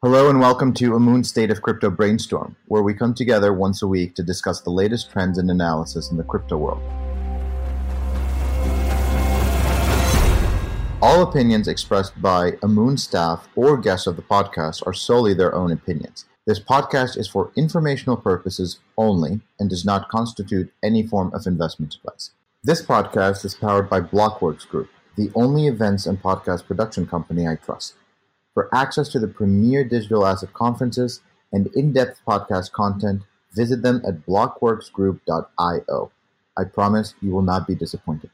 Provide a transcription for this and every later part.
Hello and welcome to Amun State of Crypto Brainstorm, where we come together once a week to discuss the latest trends and analysis in the crypto world. All opinions expressed by Amun staff or guests of the podcast are solely their own opinions. This podcast is for informational purposes only and does not constitute any form of investment advice. This podcast is powered by Blockworks Group, the only events and podcast production company I trust. For access to the premier digital asset conferences and in-depth podcast content, visit them at blockworksgroup.io. I promise you will not be disappointed.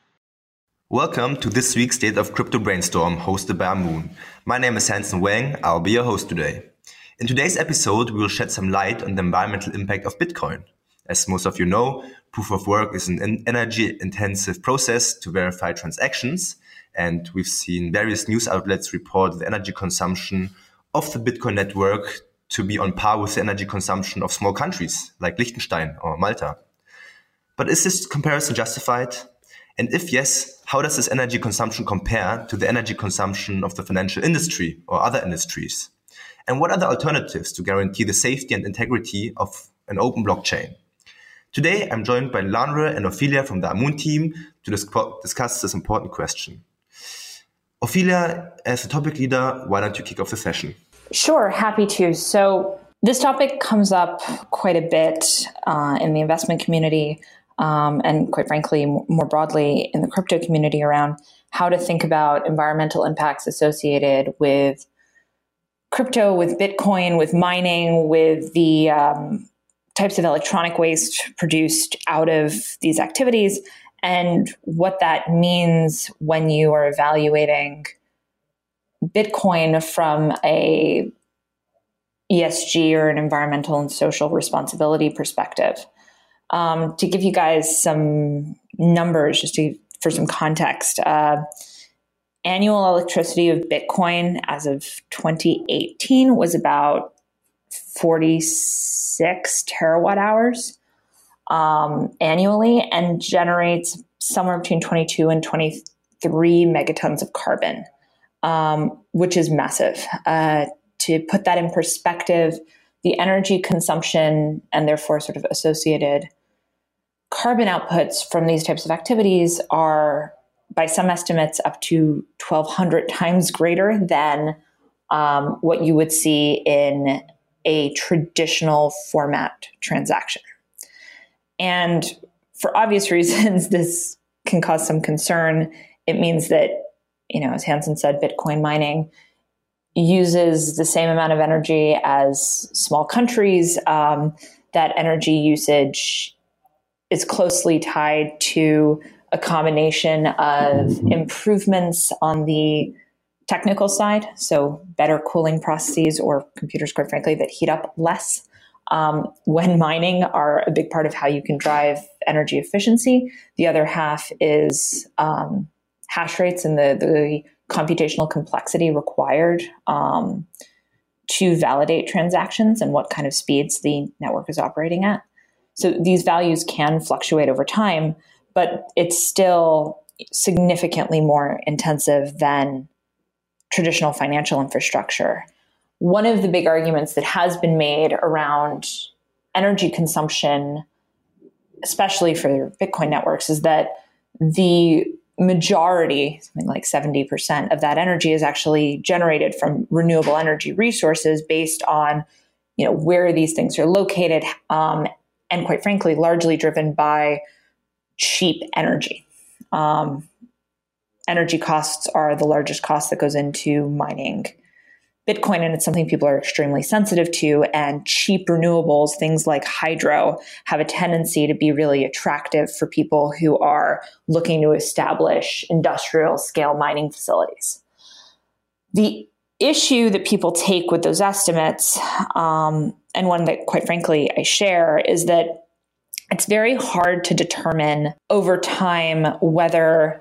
Welcome to this week's State of Crypto Brainstorm hosted by Amun. My name is Hanson Wang. I'll be your host today. In today's episode, we will shed some light on the environmental impact of Bitcoin. As most of you know, proof of work is an energy intensive process to verify transactions and we've seen various news outlets report the energy consumption of the Bitcoin network to be on par with the energy consumption of small countries like Liechtenstein or Malta. But is this comparison justified? And if yes, how does this energy consumption compare to the energy consumption of the financial industry or other industries? And what are the alternatives to guarantee the safety and integrity of an open blockchain? Today, I'm joined by Lanre and Ophelia from the Amun team to discuss this important question. Ophelia, as a topic leader, why don't you kick off the session? Sure, happy to. So, this topic comes up quite a bit uh, in the investment community um, and, quite frankly, more broadly in the crypto community around how to think about environmental impacts associated with crypto, with Bitcoin, with mining, with the um, types of electronic waste produced out of these activities, and what that means when you are evaluating Bitcoin from a ESG or an environmental and social responsibility perspective. Um, to give you guys some numbers, just to, for some context, uh, annual electricity of Bitcoin as of 2018 was about 46 terawatt hours um, annually and generates somewhere between 22 and 23 megatons of carbon, um, which is massive. Uh, to put that in perspective, the energy consumption and therefore sort of associated carbon outputs from these types of activities are, by some estimates, up to 1,200 times greater than um, what you would see in a traditional format transaction. And for obvious reasons, this can cause some concern. It means that, you know, as Hanson said, Bitcoin mining uses the same amount of energy as small countries. Um, that energy usage is closely tied to a combination of improvements on the technical side, so better cooling processes or computers, quite frankly, that heat up less um, when mining are a big part of how you can drive energy efficiency. The other half is um, hash rates and the, the computational complexity required um, to validate transactions and what kind of speeds the network is operating at. So these values can fluctuate over time, but it's still significantly more intensive than traditional financial infrastructure one of the big arguments that has been made around energy consumption, especially for Bitcoin networks, is that the majority, something like 70% of that energy is actually generated from renewable energy resources based on you know where these things are located um, and quite frankly largely driven by cheap energy. Um, energy costs are the largest cost that goes into mining Bitcoin, and it's something people are extremely sensitive to. And cheap renewables, things like hydro, have a tendency to be really attractive for people who are looking to establish industrial scale mining facilities. The issue that people take with those estimates, um, and one that, quite frankly, I share, is that it's very hard to determine over time whether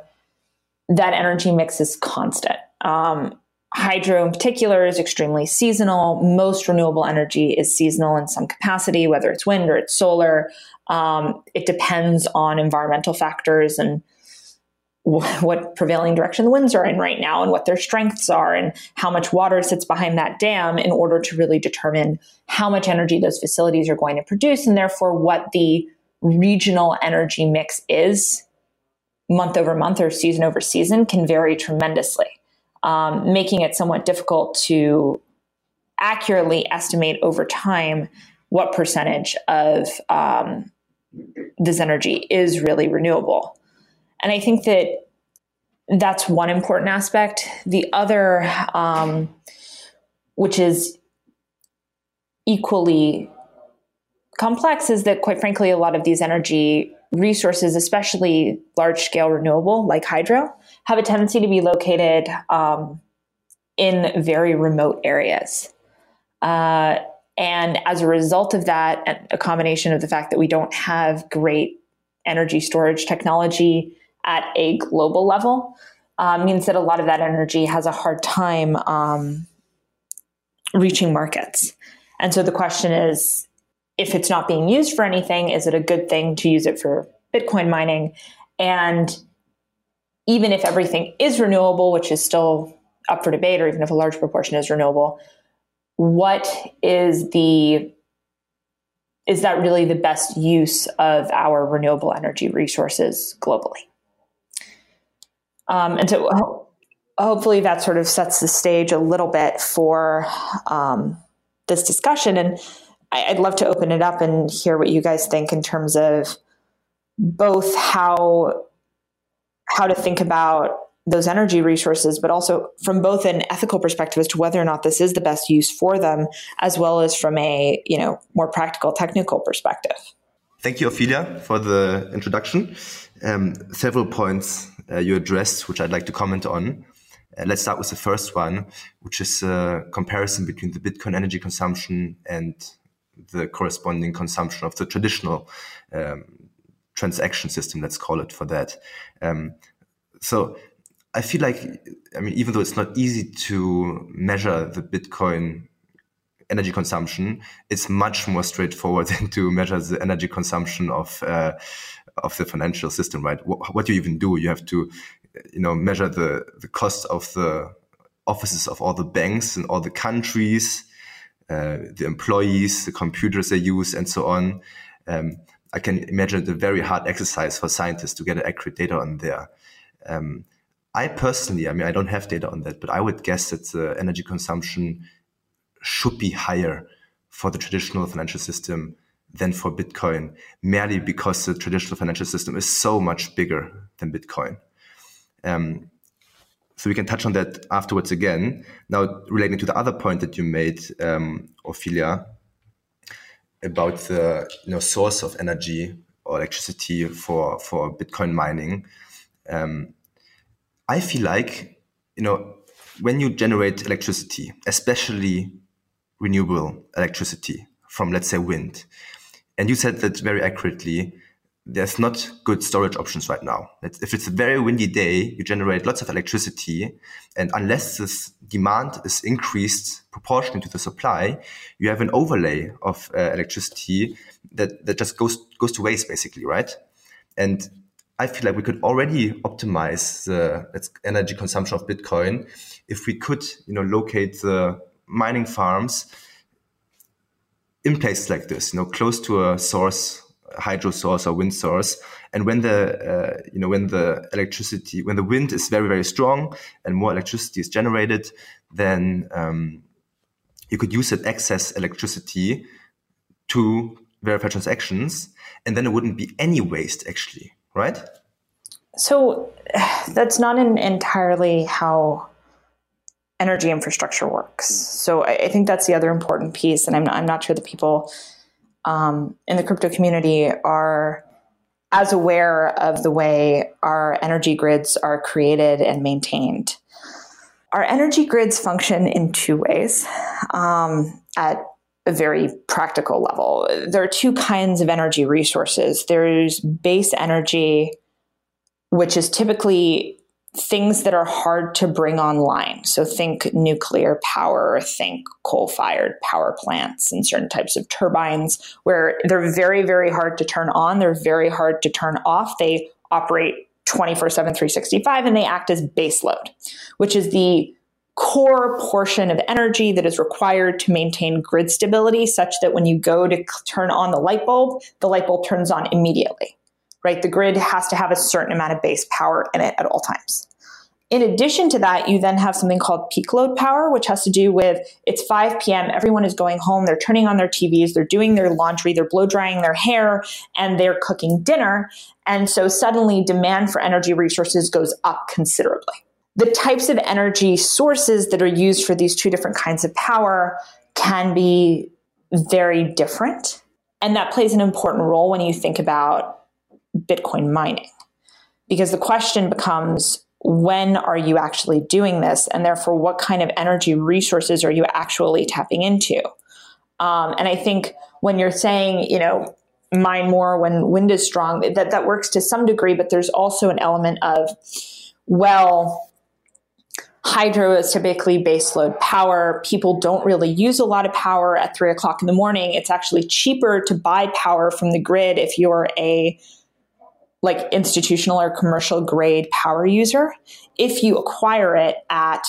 that energy mix is constant. Um, Hydro in particular is extremely seasonal. Most renewable energy is seasonal in some capacity, whether it's wind or it's solar. Um, it depends on environmental factors. And what prevailing direction the winds are in right now and what their strengths are and how much water sits behind that dam in order to really determine how much energy those facilities are going to produce and therefore what the regional energy mix is month over month or season over season can vary tremendously, um, making it somewhat difficult to accurately estimate over time what percentage of um, this energy is really renewable. And I think that that's one important aspect. The other, um, which is equally complex, is that quite frankly, a lot of these energy resources, especially large scale renewable like hydro, have a tendency to be located um, in very remote areas. Uh, and as a result of that, a combination of the fact that we don't have great energy storage technology at a global level um, means that a lot of that energy has a hard time um, reaching markets. And so the question is if it's not being used for anything, is it a good thing to use it for Bitcoin mining? And even if everything is renewable, which is still up for debate, or even if a large proportion is renewable, what is the is that really the best use of our renewable energy resources globally? Um, and so ho- hopefully that sort of sets the stage a little bit for um, this discussion. And I, I'd love to open it up and hear what you guys think in terms of both how how to think about those energy resources, but also from both an ethical perspective as to whether or not this is the best use for them, as well as from a you know more practical technical perspective. Thank you, Ophelia, for the introduction. Um, several points uh, you addressed, which I'd like to comment on. Uh, let's start with the first one, which is a comparison between the Bitcoin energy consumption and the corresponding consumption of the traditional um, transaction system. Let's call it for that. Um, so I feel like, I mean, even though it's not easy to measure the Bitcoin energy consumption, it's much more straightforward than to measure the energy consumption of uh, of the financial system, right? What, what, do you even do? You have to, you know, measure the the cost of the offices of all the banks in all the countries, the employees, the computers they use, and so on. Um, I can imagine a very hard exercise for scientists to get accurate data on there. Um, I personally, I mean, I don't have data on that, but I would guess that the energy consumption should be higher for the traditional financial system than for Bitcoin, merely because the traditional financial system is so much bigger than Bitcoin. Um, so we can touch on that afterwards again. Now, relating to the other point that you made, um, Ophelia, about the you know, source of energy or electricity for, for Bitcoin mining. Um, I feel like, you know, when you generate electricity, especially renewable electricity from, let's say, wind, and you said that very accurately, there's not good storage options right now. If it's a very windy day, you generate lots of electricity, and unless this demand is increased proportionally to the supply, you have an overlay of uh, electricity that, that just goes goes to waste, basically, right? And I feel like we could already optimize the energy consumption of Bitcoin if we could, you know, locate the mining farms in places like this, you know, close to a source, hydro source or wind source. And when the, uh, you know, when the electricity, when the wind is very, very strong and more electricity is generated, then um, you could use that excess electricity to verify transactions. And then it wouldn't be any waste actually, right? So that's not entirely how energy infrastructure works. So I, I, think that's the other important piece, and I'm not, I'm not sure that people um, in the crypto community are as aware of the way our energy grids are created and maintained. Our energy grids function in two ways um, at a very practical level. There are two kinds of energy resources there's base energy, which is typically things that are hard to bring online. So think nuclear power, think coal fired power plants and certain types of turbines where they're very, very hard to turn on. They're very hard to turn off. They operate 24 7, 365, and they act as base load, which is the core portion of energy that is required to maintain grid stability such that when you go to turn on the light bulb, the light bulb turns on immediately, right? The grid has to have a certain amount of base power in it at all times. In addition to that, you then have something called peak load power, which has to do with it's 5 p.m., everyone is going home, they're turning on their TVs, they're doing their laundry, they're blow drying their hair, and they're cooking dinner. And so suddenly demand for energy resources goes up considerably. The types of energy sources that are used for these two different kinds of power can be very different. And that plays an important role when you think about Bitcoin mining. Because the question becomes when are you actually doing this? And therefore, what kind of energy resources are you actually tapping into? Um, and I think when you're saying, you know, mine more when wind is strong, that, that works to some degree, but there's also an element of, well, hydro is typically baseload power. People don't really use a lot of power at three o'clock in the morning. It's actually cheaper to buy power from the grid if you're a like institutional or commercial grade power user if you acquire it at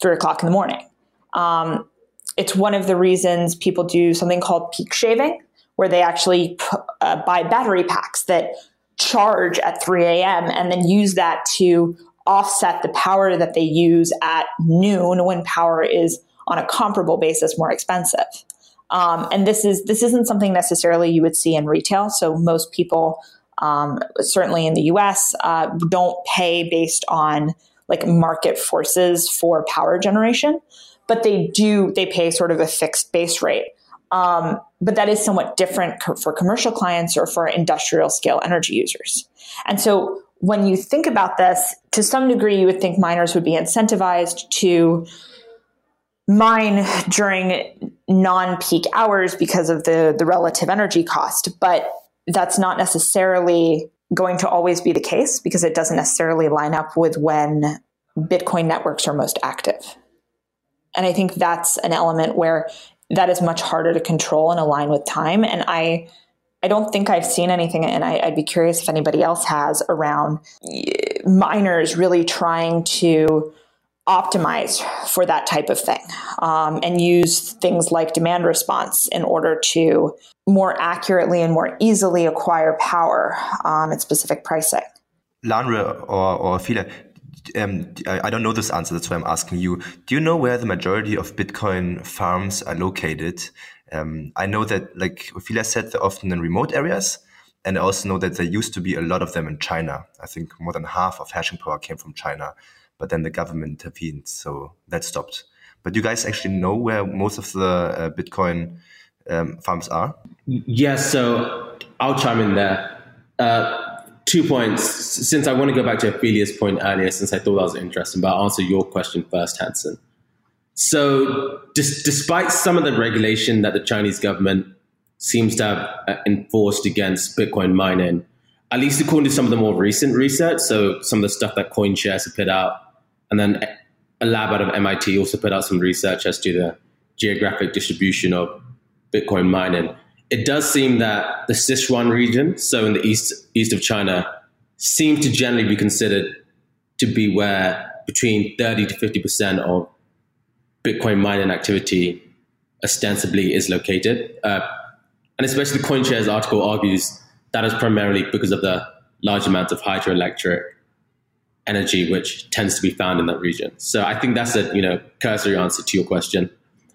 three o'clock in the morning. Um, it's one of the reasons people do something called peak shaving, where they actually uh, buy battery packs that charge at 3 a.m. and then use that to offset the power that they use at noon when power is on a comparable basis more expensive. Um, and this is this isn't something necessarily you would see in retail. So most people um, certainly in the US, uh, don't pay based on like market forces for power generation, but they do, they pay sort of a fixed base rate. Um, but that is somewhat different co- for commercial clients or for industrial scale energy users. And so when you think about this, to some degree, you would think miners would be incentivized to mine during non-peak hours because of the the relative energy cost but that's not necessarily going to always be the case because it doesn't necessarily line up with when Bitcoin networks are most active. And I think that's an element where that is much harder to control and align with time. And I, I don't think I've seen anything, and I, would be curious if anybody else has around miners really trying to optimize for that type of thing um, and use things like demand response in order to more accurately and more easily acquire power um, at specific pricing. Lanre or, or Ophelia, um, I don't know this answer, that's why I'm asking you. Do you know where the majority of Bitcoin farms are located? Um, I know that, like Ophelia said, they're often in remote areas. And I also know that there used to be a lot of them in China. I think more than half of hashing power came from China but then the government intervened, so that stopped. But you guys actually know where most of the uh, Bitcoin um, farms are? Yes, so I'll chime in there. Uh, two points. Since I want to go back to Ophelia's point earlier, since I thought that was interesting, but I'll answer your question first, Hanson. So, dis- despite some of the regulation that the Chinese government seems to have uh, enforced against Bitcoin mining, at least according to some of the more recent research, so some of the stuff that CoinShares have put out, and then a lab out of MIT also put out some research as to the geographic distribution of Bitcoin mining. It does seem that the Sichuan region, so in the east east of China, seem to generally be considered to be where between 30 to 50 percent of Bitcoin mining activity ostensibly is located. Uh, and especially CoinShares article argues that is primarily because of the large amounts of hydroelectric energy which tends to be found in that region. So I think that's a you know cursory answer to your question.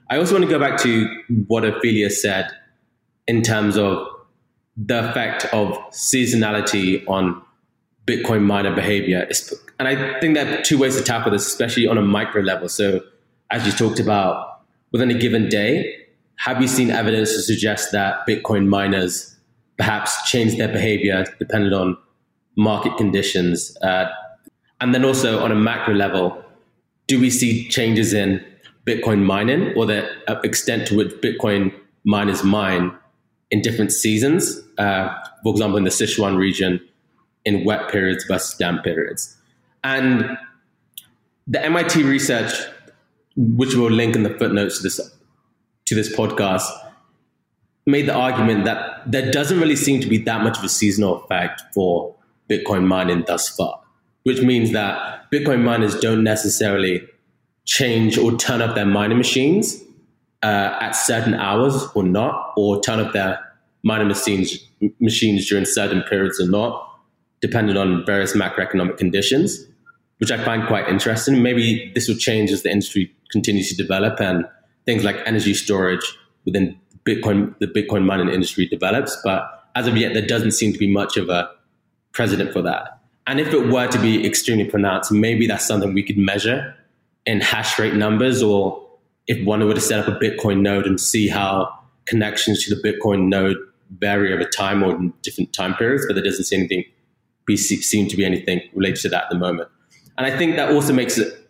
I also want to go back to what Ophelia said in terms of the effect of seasonality on Bitcoin miner behavior. And I think there are two ways to tackle this, especially on a micro level. So as you talked about, within a given day, have you seen evidence to suggest that Bitcoin miners perhaps change their behavior depending on market conditions? Uh, and then also on a macro level, do we see changes in Bitcoin mining or the extent to which Bitcoin miners mine in different seasons? Uh, for example, in the Sichuan region, in wet periods versus damp periods. And the MIT research, which we'll link in the footnotes to this to this podcast, made the argument that there doesn't really seem to be that much of a seasonal effect for Bitcoin mining thus far. Which means that Bitcoin miners don't necessarily change or turn up their mining machines uh, at certain hours or not, or turn up their mining machines machines during certain periods or not, depending on various macroeconomic conditions, which I find quite interesting. Maybe this will change as the industry continues to develop and things like energy storage within Bitcoin, the Bitcoin mining industry develops. But as of yet, there doesn't seem to be much of a precedent for that. And if it were to be extremely pronounced, maybe that's something we could measure in hash rate numbers, or if one were to set up a Bitcoin node and see how connections to the Bitcoin node vary over time or in different time periods, but there doesn't seem anything seem to be anything related to that at the moment. And I think that also makes it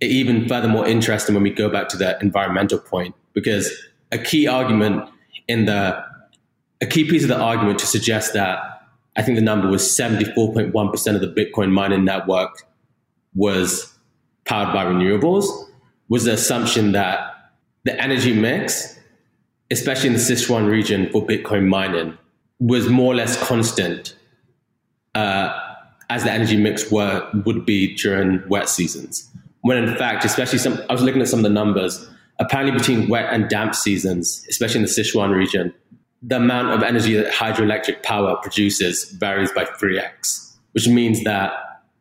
even further more interesting when we go back to the environmental point, because a key argument in the a key piece of the argument to suggest that I think the number was 74.1% of the Bitcoin mining network was powered by renewables was the assumption that the energy mix, especially in the Sichuan region for Bitcoin mining, was more or less constant uh, as the energy mix were would be during wet seasons. When in fact, especially some, I was looking at some of the numbers. Apparently, between wet and damp seasons, especially in the Sichuan region, the amount of energy that hydroelectric power produces varies by 3x, which means that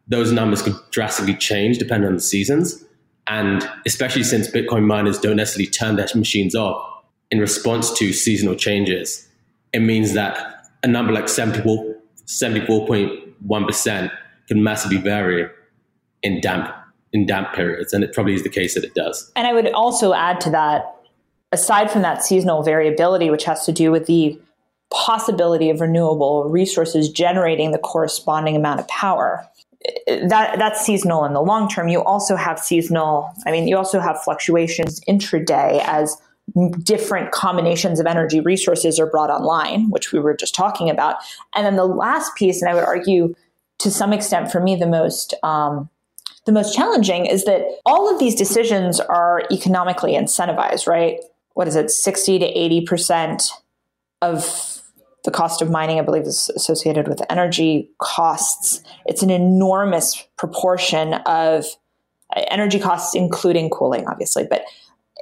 those numbers could drastically change depending on the seasons. And especially since Bitcoin miners don't necessarily turn their machines off in response to seasonal changes, it means that a number like 74, 74.1% can massively vary in damp in damp periods. And it probably is the case that it does. And I would also add to that, aside from that seasonal variability, which has to do with the possibility of renewable resources generating the corresponding amount of power, that that's seasonal in the long term. You also have seasonal. I mean, you also have fluctuations intraday as different combinations of energy resources are brought online, which we were just talking about. And then the last piece, and I would argue to some extent for me the most um, the most challenging is that all of these decisions are economically incentivized, right? What is it, sixty to eighty percent of the cost of mining, I believe, is associated with energy costs. It's an enormous proportion of uh, energy costs, including cooling, obviously, but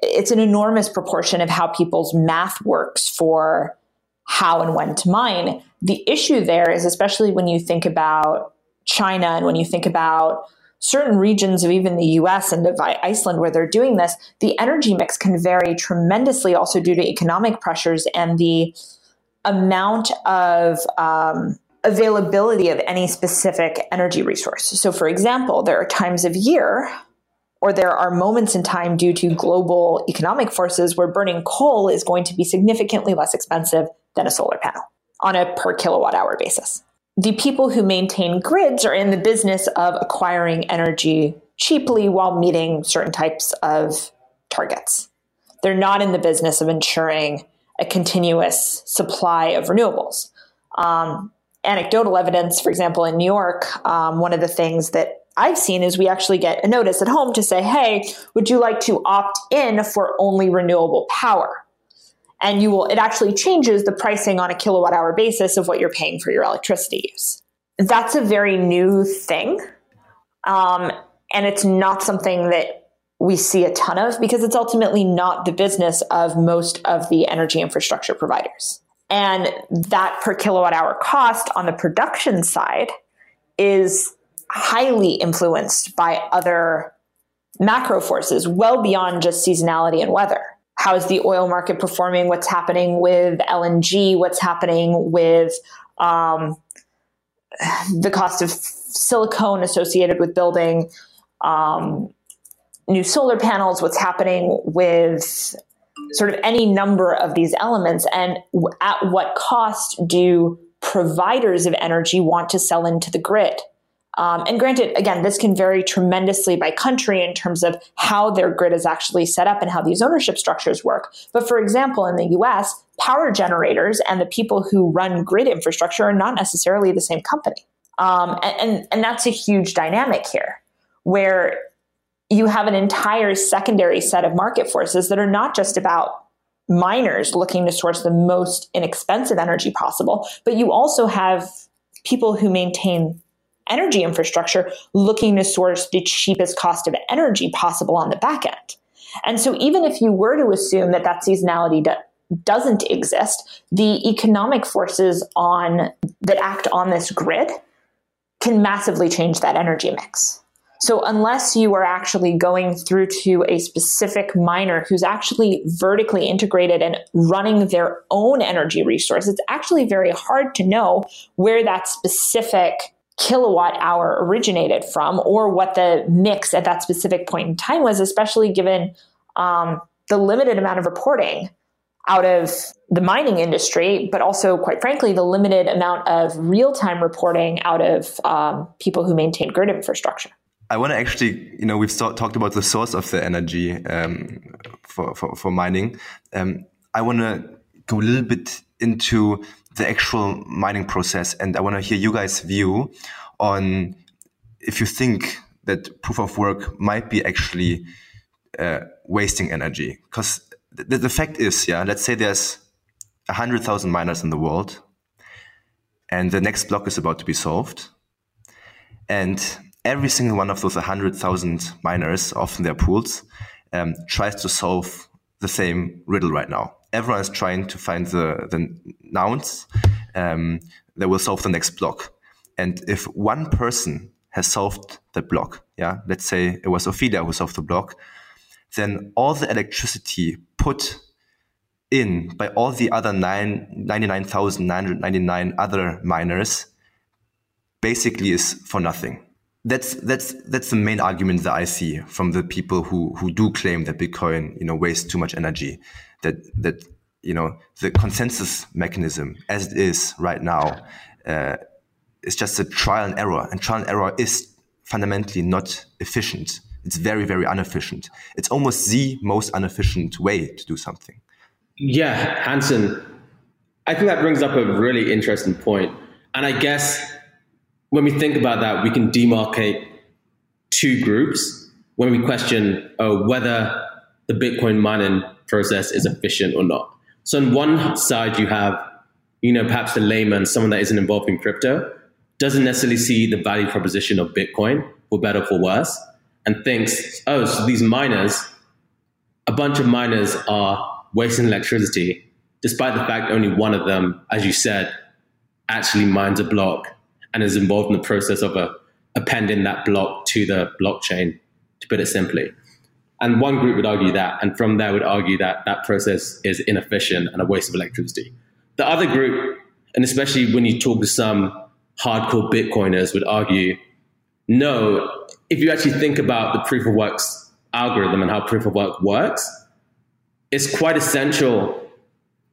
it's an enormous proportion of how people's math works for how and when to mine. The issue there is, especially when you think about China and when you think about certain regions of even the US and of Iceland where they're doing this, the energy mix can vary tremendously also due to economic pressures and the amount of um, availability of any specific energy resource. So, for example, there are times of year or there are moments in time due to global economic forces where burning coal is going to be significantly less expensive than a solar panel on a per kilowatt hour basis. The people who maintain grids are in the business of acquiring energy cheaply while meeting certain types of targets. They're not in the business of ensuring a continuous supply of renewables. Um, anecdotal evidence, for example, in New York, um, one of the things that I've seen is we actually get a notice at home to say, hey, would you like to opt in for only renewable power? And you will, it actually changes the pricing on a kilowatt hour basis of what you're paying for your electricity use. That's a very new thing. Um, and it's not something that we see a ton of because it's ultimately not the business of most of the energy infrastructure providers. And that per kilowatt hour cost on the production side is highly influenced by other macro forces well beyond just seasonality and weather. How is the oil market performing? What's happening with LNG? What's happening with um, the cost of silicone associated with building um, new solar panels, what's happening with sort of any number of these elements, and at what cost do providers of energy want to sell into the grid? Um, and granted, again, this can vary tremendously by country in terms of how their grid is actually set up and how these ownership structures work. But for example, in the US, power generators and the people who run grid infrastructure are not necessarily the same company. Um, and, and, and that's a huge dynamic here, where you have an entire secondary set of market forces that are not just about miners looking to source the most inexpensive energy possible, but you also have people who maintain energy infrastructure looking to source the cheapest cost of energy possible on the back end. And so, even if you were to assume that that seasonality do- doesn't exist, the economic forces on that act on this grid can massively change that energy mix. So, unless you are actually going through to a specific miner who's actually vertically integrated and running their own energy resource, it's actually very hard to know where that specific kilowatt hour originated from or what the mix at that specific point in time was, especially given um, the limited amount of reporting out of the mining industry, but also, quite frankly, the limited amount of real time reporting out of um, people who maintain grid infrastructure. I want to actually, you know, we've talked about the source of the energy um, for, for, for, mining. Um, I want to go a little bit into the actual mining process, and I want to hear you guys' view on if you think that proof of work might be actually uh, wasting energy. Because the, the fact is, yeah, let's say there's 100,000 miners in the world, and the next block is about to be solved. And every single one of those 100,000 miners, often their pools, um, tries to solve the same riddle right now. Everyone is trying to find the, the nonce um, that will solve the next block. And if one person has solved the block, yeah, let's say it was Ophelia who solved the block, then all the electricity put in by all the other 99,999 other miners basically is for nothing. That's that's that's the main argument that I see from the people who who do claim that Bitcoin you know wastes too much energy. That that you know the consensus mechanism as it is right now uh, is just a trial and error, and trial and error is fundamentally not efficient. It's very, very inefficient. It's almost the most inefficient way to do something. Yeah, Hanson, I think that brings up a really interesting. And I guess when we think about that, we can demarcate two groups when we question oh, whether the Bitcoin mining process is efficient or not. So on one side, you have, you know, perhaps the layman, someone that isn't involved in crypto, doesn't necessarily see the value proposition of Bitcoin, for better or for worse and thinks, oh, so these miners, a bunch of miners are wasting electricity, despite the fact only one of them, as you said, actually mines a block and is involved in the process of a, appending that block to the blockchain, to put it simply. And one group would argue that, and from there would argue that that process is inefficient and a waste of electricity. The other group, and especially when you talk to some hardcore Bitcoiners, would argue no, if you actually think about the proof of works algorithm and how proof of work works, it's quite essential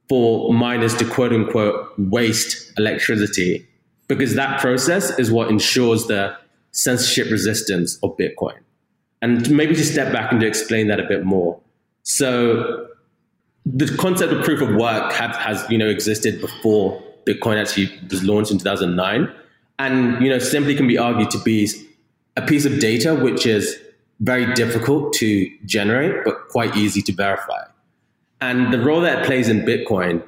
for miners to quote unquote waste electricity because that process is what ensures the censorship resistance of Bitcoin. And maybe to step back and to explain that a bit more. So the concept of proof of work have, has you know existed before Bitcoin actually was launched in 2009 and you know simply can be argued to be a piece of data which is very difficult to generate but quite easy to verify. And the role that it plays in Bitcoin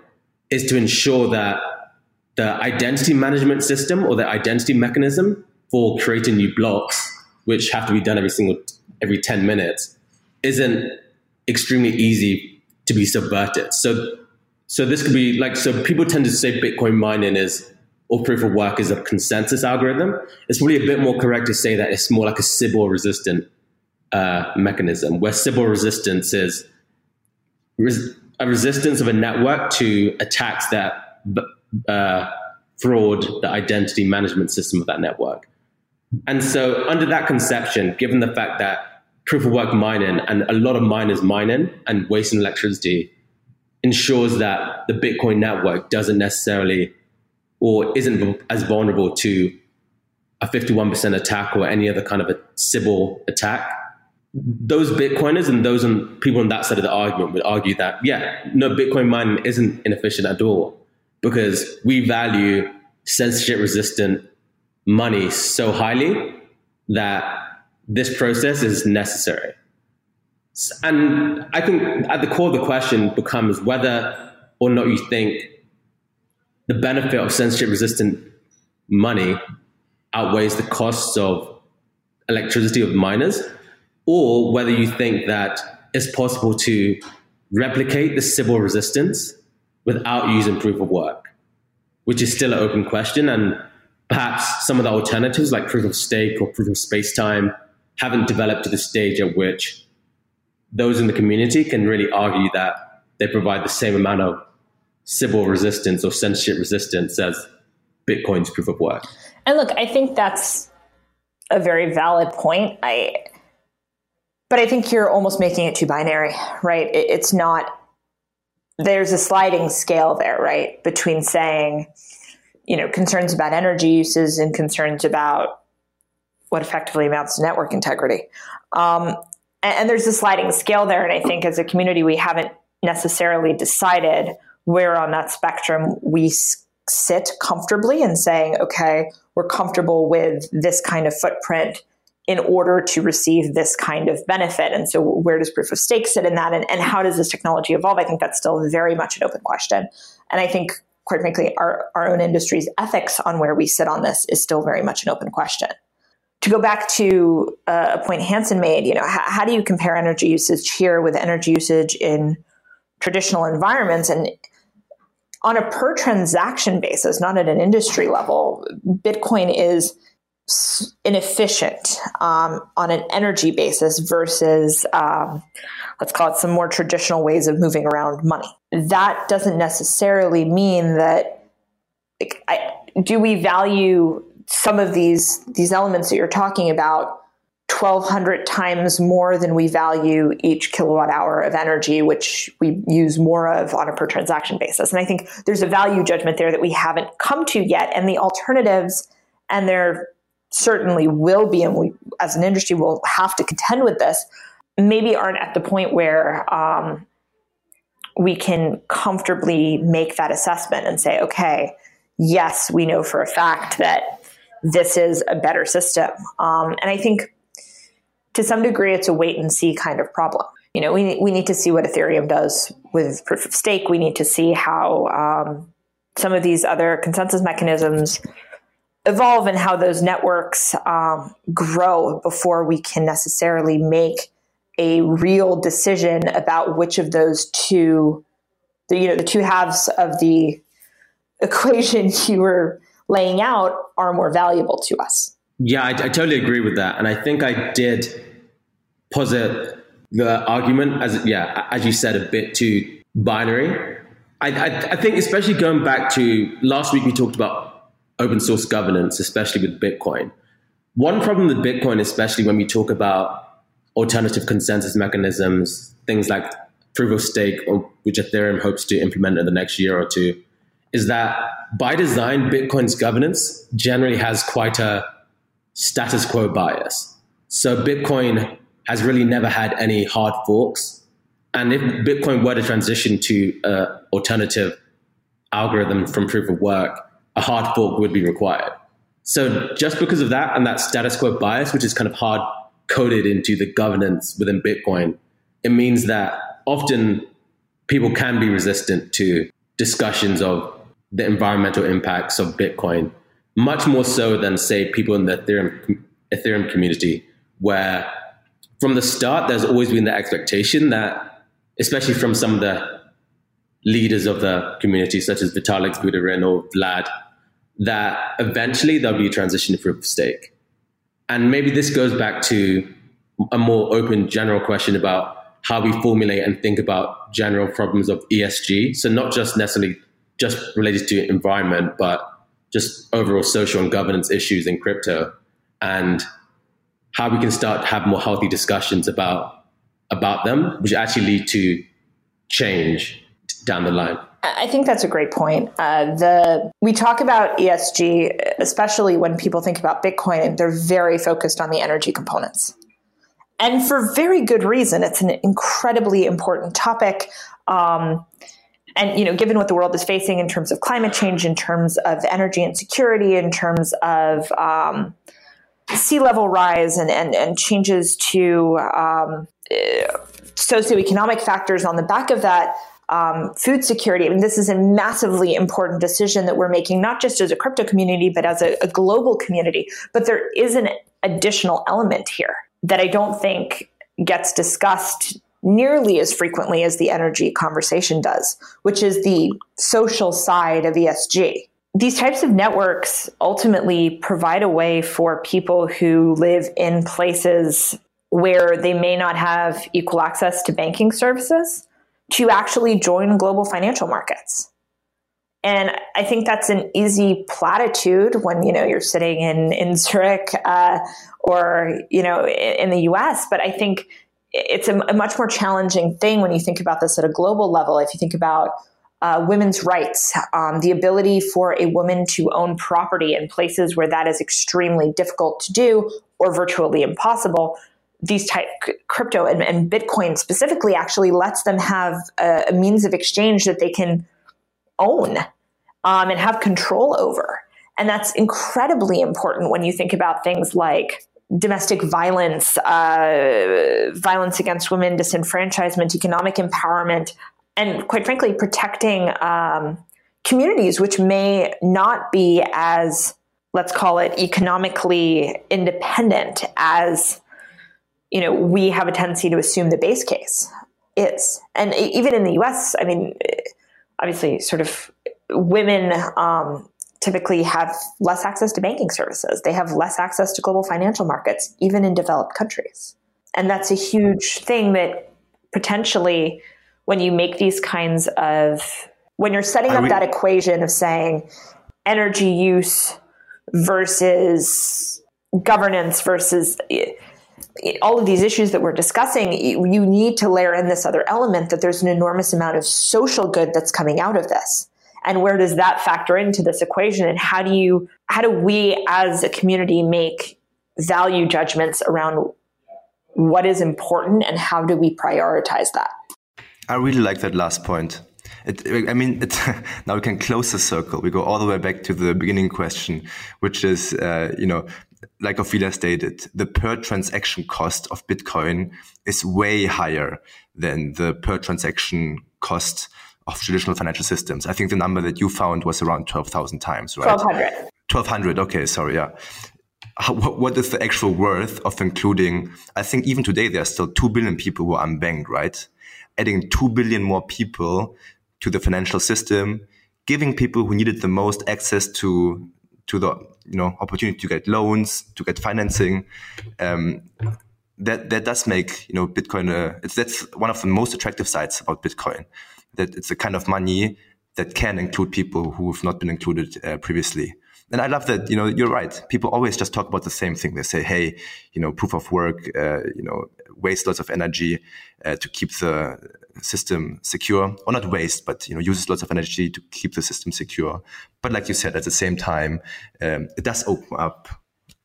is to ensure that the identity management system or the identity mechanism for creating new blocks, which have to be done every single every 10 minutes, isn't extremely easy to be subverted. So so this could be like so people tend to say Bitcoin mining is or proof of work is a consensus algorithm. It's probably a bit more correct to say that it's more like a Sybil resistant uh, mechanism, where Sybil resistance is res- a resistance of a network to attacks that uh, fraud the identity management system of that network. And so, under that conception, given the fact that proof of work mining and a lot of miners mining and wasting electricity ensures that the Bitcoin network doesn't necessarily or isn't as vulnerable to a 51% attack or any other kind of a Sybil attack, those Bitcoiners and those on, people on that side of the argument would argue that, yeah, no, Bitcoin mining isn't inefficient at all because we value censorship resistant money so highly that this process is necessary. And I think at the core of the question becomes whether or not you think the benefit of censorship resistant money outweighs the costs of electricity of miners, or whether you think that it's possible to replicate the Sybil resistance without using proof of work, which is still an open question. And perhaps some of the alternatives, like proof of stake or proof of space time, haven't developed to the stage at which those in the community can really argue that they provide the same amount of Sybil resistance or censorship resistance as Bitcoin's proof of work. And look, I think that's a very valid point. I, but I think you're almost making it too binary, right? It, it's not. There's a sliding scale there, right, between saying, you know, concerns about energy uses and concerns about what effectively amounts to network integrity. Um, and, and there's a sliding scale there, and I think as a community, we haven't necessarily decided where on that spectrum we sit comfortably in saying, okay, we're comfortable with this kind of footprint in order to receive this kind of benefit. And so, where does proof of stake sit in that? And, and how does this technology evolve? I think that's still very much an open question. And I think, quite frankly, our, our own industry's ethics on where we sit on this is still very much an open question. To go back to uh, a point Hanson made, you know, how, how do you compare energy usage here with energy usage in traditional environments? And on a per transaction basis, not at an industry level, Bitcoin is inefficient um, on an energy basis versus, um, let's call it some more traditional ways of moving around money. That doesn't necessarily mean that. I, do we value some of these these elements that you're talking about 1200 times more than we value each kilowatt hour of energy, which we use more of on a per transaction basis. And I think there's a value judgment there that we haven't come to yet. And the alternatives, and there certainly will be, and we as an industry will have to contend with this, maybe aren't at the point where um, we can comfortably make that assessment and say, okay, yes, we know for a fact that this is a better system. Um, and I think to some degree, it's a wait and see kind of problem. You know, we, we need to see what Ethereum does with proof of stake. We need to see how um, some of these other consensus mechanisms evolve and how those networks um, grow before we can necessarily make a real decision about which of those two, the, you know, the two halves of the equation you were laying out are more valuable to us. Yeah, I, I totally agree with that, and I think I did posit the argument as yeah, as you said, a bit too binary. I, I, I think, especially going back to last week, we talked about open source governance, especially with Bitcoin. One problem with Bitcoin, especially when we talk about alternative consensus mechanisms, things like proof of stake, which Ethereum hopes to implement in the next year or two, is that by design, Bitcoin's governance generally has quite a status quo bias. So Bitcoin has really never had any hard forks. And if Bitcoin were to transition to an alternative algorithm from proof of work, a hard fork would be required. So just because of that and that status quo bias, which is kind of hard coded into the governance within Bitcoin, it means that often people can be resistant to discussions of the environmental impacts of Bitcoin, much more so than, say, people in the Ethereum, Ethereum community, where from the start, there's always been the expectation that, especially from some of the leaders of the community, such as Vitalik Buterin or Vlad, that eventually there'll be a transition to proof of stake. And maybe this goes back to a more open general question about how we formulate and think about general problems of ESG. So not just necessarily just related to environment, but just overall social and governance issues in crypto and how we can start to have more healthy discussions about about them, which actually lead to change down the line. I think that's a great point. Uh, the we talk about ESG, especially when people think about Bitcoin, and they're very focused on the energy components, and for very good reason. It's an incredibly important topic. Um, and you know given what the world is facing in terms of climate change in terms of energy insecurity in terms of um, sea level rise and, and, and changes to um, socioeconomic factors on the back of that um, food security. I mean, this is a massively important decision that we're making, not just as a crypto community, but as a, a global community. But there is an additional element here that I don't think gets discussed nearly as frequently as the energy conversation does, which is the social side of ESG. These types of networks ultimately provide a way for people who live in places where they may not have equal access to banking services to actually join global financial markets. And I think that's an easy platitude when you know you're sitting in in Zurich uh, or you know in, the U.S. But I think it's a, a, much more challenging thing when you think about this at a global level. If you think about uh, women's rights, um, the ability for a woman to own property in places where that is extremely difficult to do or virtually impossible, these type crypto and, and Bitcoin specifically actually lets them have a, a means of exchange that they can own um, and have control over. And that's incredibly important when you think about things like domestic violence, uh, violence against women, disenfranchisement, economic empowerment, and quite frankly, protecting um, communities which may not be as, let's call it, economically independent as you know we have a tendency to assume the base case is. And even in the U.S., I mean, obviously, sort of women um, typically have less access to banking services. They have less access to global financial markets, even in developed countries. And that's a huge thing that potentially, when you make these kinds of, when you're setting up that equation of saying energy use versus governance versus all of these issues that we're discussing, you need to layer in this other element that there's an enormous amount of social good that's coming out of this. And where does that factor into this equation? And how do you how do we as a community make value judgments around what is important and how do we prioritize that? I really like that last point. It, I mean, it, now we can close the circle. We go all the way back to the beginning question, which is, uh, you know, like Ophelia stated, the per transaction cost of Bitcoin is way higher than the per transaction cost of traditional financial systems. I think the number that you found was around 12,000 times, right? 1,200. 1,200. Okay, sorry, yeah. How, what is the actual worth of including, I think even today there are still 2 billion people who are unbanked, right? Adding 2 billion more people to the financial system, giving people who needed the most access to to the you know opportunity to get loans, to get financing. Um, that that does make you know Bitcoin. Uh, it's that's one of the most attractive sides about Bitcoin that it's a kind of money that can include people who have not been included uh, previously. And I love that, you know, you're right. People always just talk about the same thing. They say, hey, you know, proof of work, uh, you know, waste lots of energy uh, to keep the system secure, or not waste, but, you know, uses lots of energy to keep the system secure. But like you said, at the same time, um, it does open up,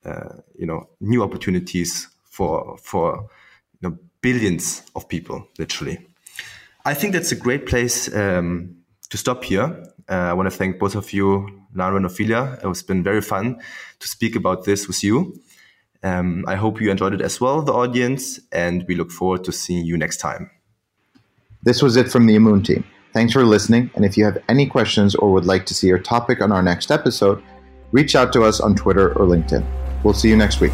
uh, you know, new opportunities for, for, you know, billions of people, literally. I think that's a great place um, to stop here. Uh, I want to thank both of you, Lara and Ophelia. It's been very fun to speak about this with you. Um, I hope you enjoyed it as well, the audience, and we look forward to seeing you next time. This was it from the Amun team. Thanks for listening, and if you have any questions or would like to see your topic on our next episode, reach out to us on Twitter or LinkedIn. We'll see you next week.